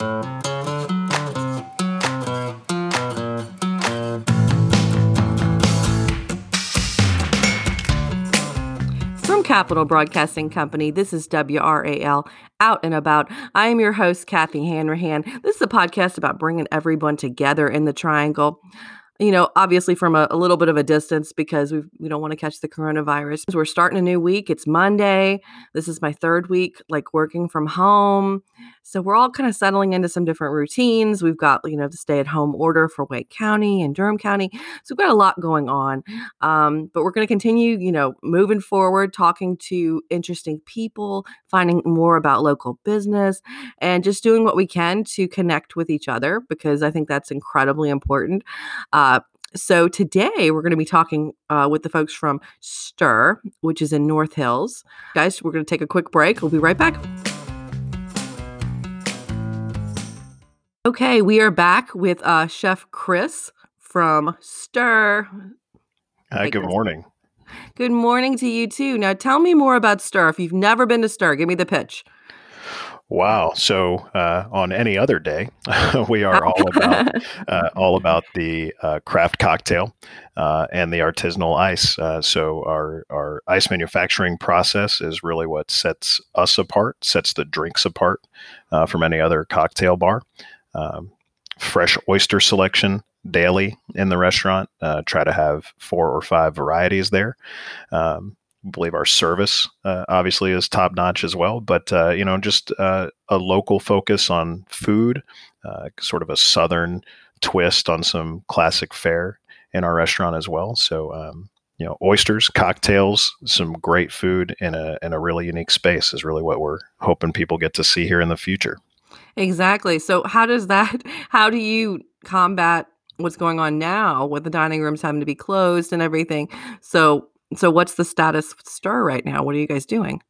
From Capital Broadcasting Company, this is WRAL Out and About. I am your host, Kathy Hanrahan. This is a podcast about bringing everyone together in the triangle you know, obviously from a, a, little bit of a distance because we we don't want to catch the coronavirus. We're starting a new week. It's Monday. This is my third week, like working from home. So we're all kind of settling into some different routines. We've got, you know, the stay at home order for Wake County and Durham County. So we've got a lot going on. Um, but we're going to continue, you know, moving forward, talking to interesting people, finding more about local business, and just doing what we can to connect with each other because I think that's incredibly important. Uh, so today we're going to be talking uh, with the folks from Stir, which is in North Hills. Guys, we're going to take a quick break. We'll be right back. Okay, we are back with uh, Chef Chris from Stir. Hi, good morning. Good morning to you too. Now, tell me more about Stir. If you've never been to Stir, give me the pitch. Wow! So uh, on any other day, we are all about uh, all about the uh, craft cocktail uh, and the artisanal ice. Uh, so our our ice manufacturing process is really what sets us apart, sets the drinks apart uh, from any other cocktail bar um, fresh oyster selection daily in the restaurant. Uh, try to have four or five varieties there. Um, believe our service uh, obviously is top notch as well, but uh, you know, just uh, a local focus on food, uh, sort of a southern twist on some classic fare in our restaurant as well. So. Um, you know, oysters, cocktails, some great food in a in a really unique space is really what we're hoping people get to see here in the future. Exactly. So how does that how do you combat what's going on now with the dining rooms having to be closed and everything? So so what's the status stir right now? What are you guys doing?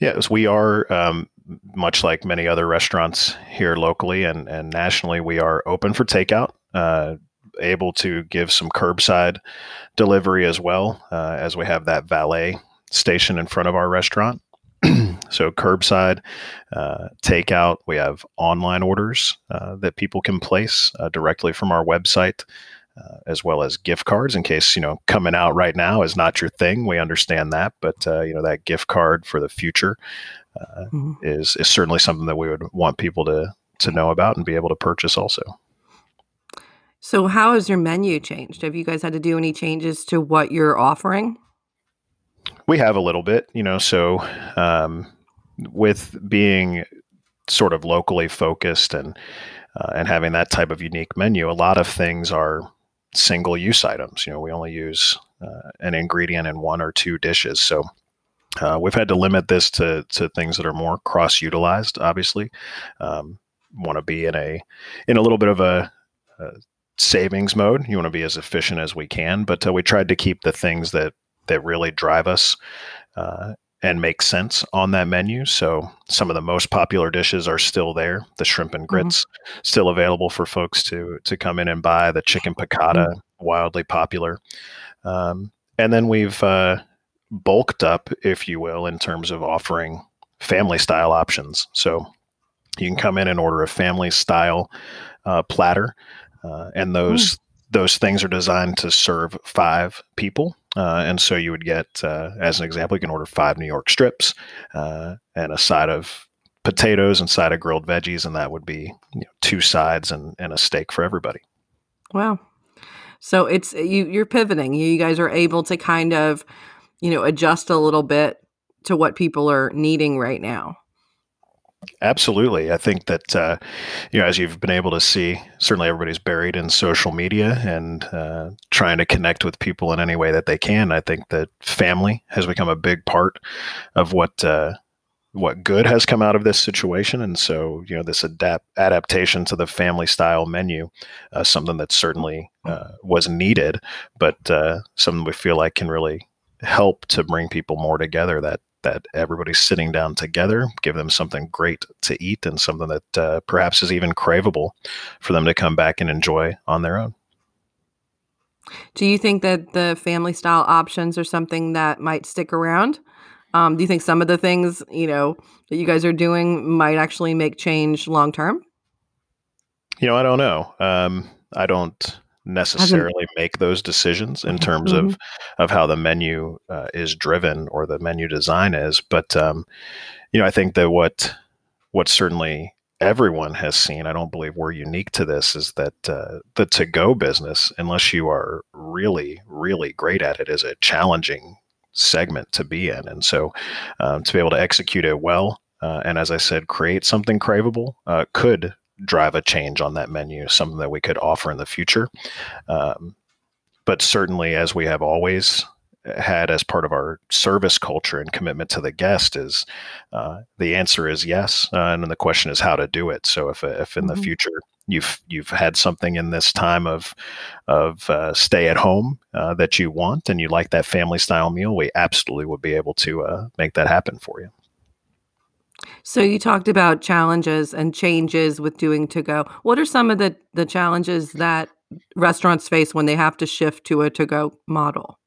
Yes, we are um, much like many other restaurants here locally and, and nationally, we are open for takeout. Uh, able to give some curbside delivery as well, uh, as we have that valet station in front of our restaurant. So curbside, uh, takeout. We have online orders uh, that people can place uh, directly from our website, uh, as well as gift cards. In case you know coming out right now is not your thing, we understand that, but uh, you know that gift card for the future uh, mm-hmm. is is certainly something that we would want people to to know about and be able to purchase also. So, how has your menu changed? Have you guys had to do any changes to what you're offering? We have a little bit, you know. So, um, with being sort of locally focused and uh, and having that type of unique menu, a lot of things are single use items. You know, we only use uh, an ingredient in one or two dishes, so. Uh, we've had to limit this to, to things that are more cross utilized. Obviously, um, want to be in a in a little bit of a, a savings mode. You want to be as efficient as we can, but uh, we tried to keep the things that that really drive us uh, and make sense on that menu. So some of the most popular dishes are still there. The shrimp and mm-hmm. grits mm-hmm. still available for folks to to come in and buy. The chicken piccata mm-hmm. wildly popular, um, and then we've uh, bulked up, if you will, in terms of offering family style options. So you can come in and order a family style uh, platter, uh, and those mm. those things are designed to serve five people uh, and so you would get, uh, as an example, you can order five New York strips uh, and a side of potatoes and side of grilled veggies, and that would be you know, two sides and, and a steak for everybody. Wow. So it's you you're pivoting. You guys are able to kind of, you know, adjust a little bit to what people are needing right now. Absolutely. I think that, uh, you know, as you've been able to see, certainly everybody's buried in social media and uh, trying to connect with people in any way that they can. I think that family has become a big part of what uh, what good has come out of this situation, and so you know this adapt adaptation to the family style menu, uh, something that certainly uh, was needed, but uh, something we feel like can really help to bring people more together. That that everybody's sitting down together, give them something great to eat, and something that uh, perhaps is even craveable for them to come back and enjoy on their own. Do you think that the family style options are something that might stick around? Um, do you think some of the things you know that you guys are doing might actually make change long term? You know, I don't know. Um, I don't necessarily make those decisions in terms mm-hmm. of of how the menu uh, is driven or the menu design is. But um, you know, I think that what what certainly everyone has seen, I don't believe we're unique to this, is that uh, the to go business, unless you are really really great at it, is a challenging segment to be in. And so um, to be able to execute it well, uh, and as I said, create something craveable uh, could drive a change on that menu, something that we could offer in the future. Um, but certainly, as we have always had as part of our service culture and commitment to the guest is uh, the answer is yes uh, and then the question is how to do it so if, if in mm-hmm. the future you've you've had something in this time of of uh, stay at home uh, that you want and you like that family style meal we absolutely would be able to uh, make that happen for you so you talked about challenges and changes with doing to go what are some of the the challenges that restaurants face when they have to shift to a to go model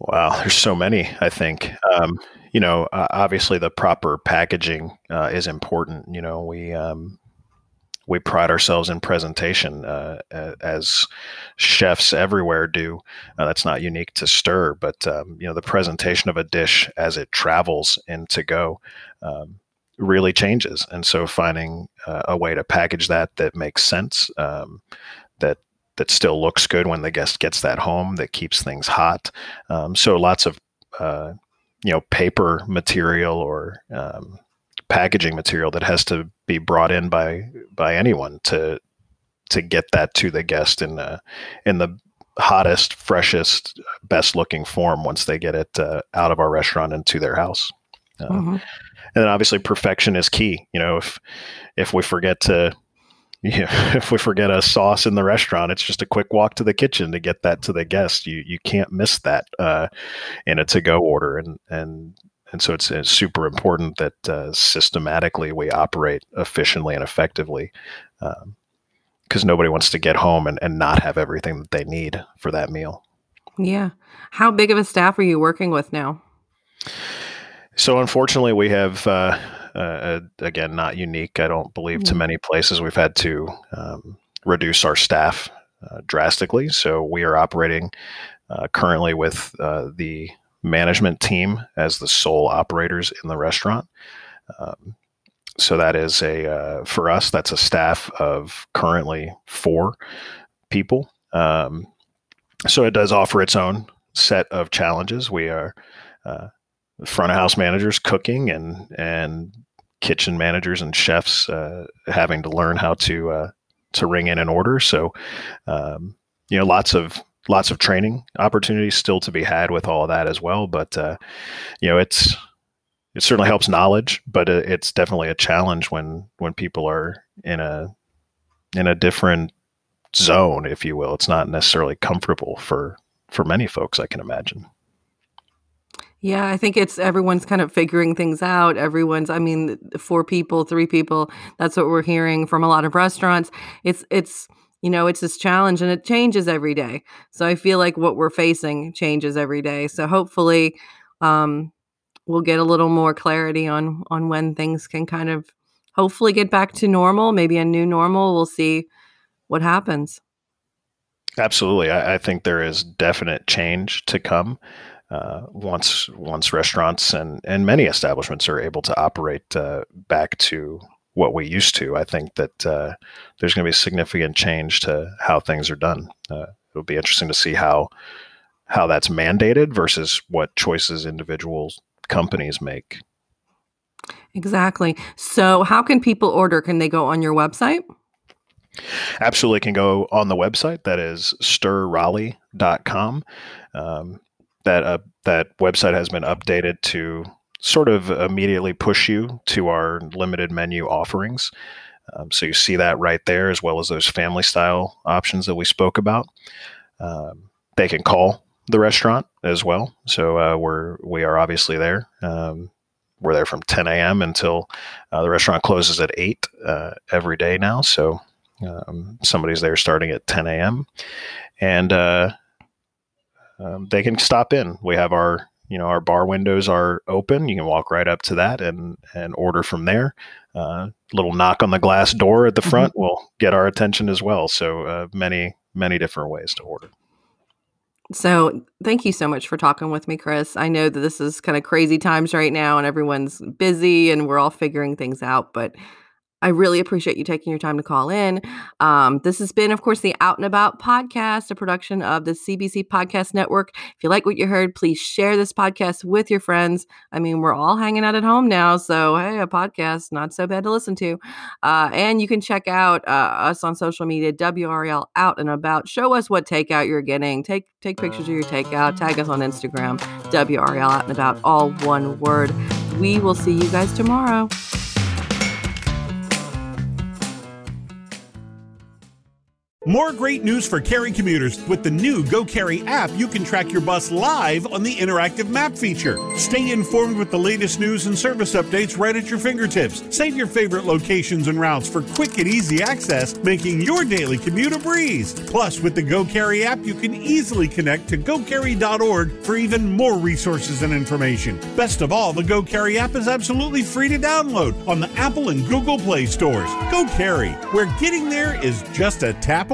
Wow, there's so many. I think um, you know. Uh, obviously, the proper packaging uh, is important. You know, we um, we pride ourselves in presentation uh, as chefs everywhere do. Uh, that's not unique to Stir, but um, you know, the presentation of a dish as it travels and into go um, really changes. And so, finding uh, a way to package that that makes sense, um, that that still looks good when the guest gets that home that keeps things hot. Um, so lots of uh, you know paper material or um, packaging material that has to be brought in by by anyone to to get that to the guest in the in the hottest, freshest, best looking form once they get it uh, out of our restaurant into their house. Uh, mm-hmm. And then obviously perfection is key. You know, if if we forget to yeah, if we forget a sauce in the restaurant, it's just a quick walk to the kitchen to get that to the guest. You you can't miss that uh, in a to go order, and and and so it's, it's super important that uh, systematically we operate efficiently and effectively, because um, nobody wants to get home and, and not have everything that they need for that meal. Yeah, how big of a staff are you working with now? So unfortunately, we have. Uh, uh, again, not unique. I don't believe mm-hmm. to many places we've had to um, reduce our staff uh, drastically. So we are operating uh, currently with uh, the management team as the sole operators in the restaurant. Um, so that is a uh, for us that's a staff of currently four people. Um, so it does offer its own set of challenges. We are uh, front of house managers cooking and and kitchen managers and chefs uh, having to learn how to uh, to ring in an order. So, um, you know, lots of lots of training opportunities still to be had with all of that as well. But uh, you know, it's it certainly helps knowledge, but it's definitely a challenge when when people are in a in a different zone, if you will. It's not necessarily comfortable for for many folks, I can imagine. Yeah, I think it's everyone's kind of figuring things out. Everyone's, I mean, four people, three people. That's what we're hearing from a lot of restaurants. It's, it's, you know, it's this challenge and it changes every day. So I feel like what we're facing changes every day. So hopefully, um, we'll get a little more clarity on on when things can kind of hopefully get back to normal. Maybe a new normal. We'll see what happens. Absolutely, I, I think there is definite change to come uh, once once restaurants and and many establishments are able to operate uh, back to what we used to, I think that uh, there's going to be significant change to how things are done. Uh, it'll be interesting to see how how that's mandated versus what choices individuals companies make. Exactly. So, how can people order? Can they go on your website? Absolutely, can go on the website. That is stirraleigh.com. Um, that uh, that website has been updated to sort of immediately push you to our limited menu offerings. Um, so you see that right there, as well as those family style options that we spoke about. Um, they can call the restaurant as well. So uh, we're we are obviously there. Um, we're there from 10 a.m. until uh, the restaurant closes at 8 uh, every day now. So um, somebody's there starting at 10 a.m. and uh, um, they can stop in. We have our you know our bar windows are open. You can walk right up to that and and order from there. Uh, little knock on the glass door at the mm-hmm. front mm-hmm. will get our attention as well. So uh, many many different ways to order. So, thank you so much for talking with me, Chris. I know that this is kind of crazy times right now and everyone's busy and we're all figuring things out, but I really appreciate you taking your time to call in. Um, this has been, of course, the Out and About podcast, a production of the CBC Podcast Network. If you like what you heard, please share this podcast with your friends. I mean, we're all hanging out at home now, so hey, a podcast, not so bad to listen to. Uh, and you can check out uh, us on social media, WRAL Out and About. Show us what takeout you're getting. Take take pictures of your takeout. Tag us on Instagram, WRAL Out and About, all one word. We will see you guys tomorrow. More great news for Cary commuters. With the new Go Cary app, you can track your bus live on the interactive map feature. Stay informed with the latest news and service updates right at your fingertips. Save your favorite locations and routes for quick and easy access, making your daily commute a breeze. Plus, with the Go Cary app, you can easily connect to gocary.org for even more resources and information. Best of all, the Go Cary app is absolutely free to download on the Apple and Google Play stores. Go Cary, where getting there is just a tap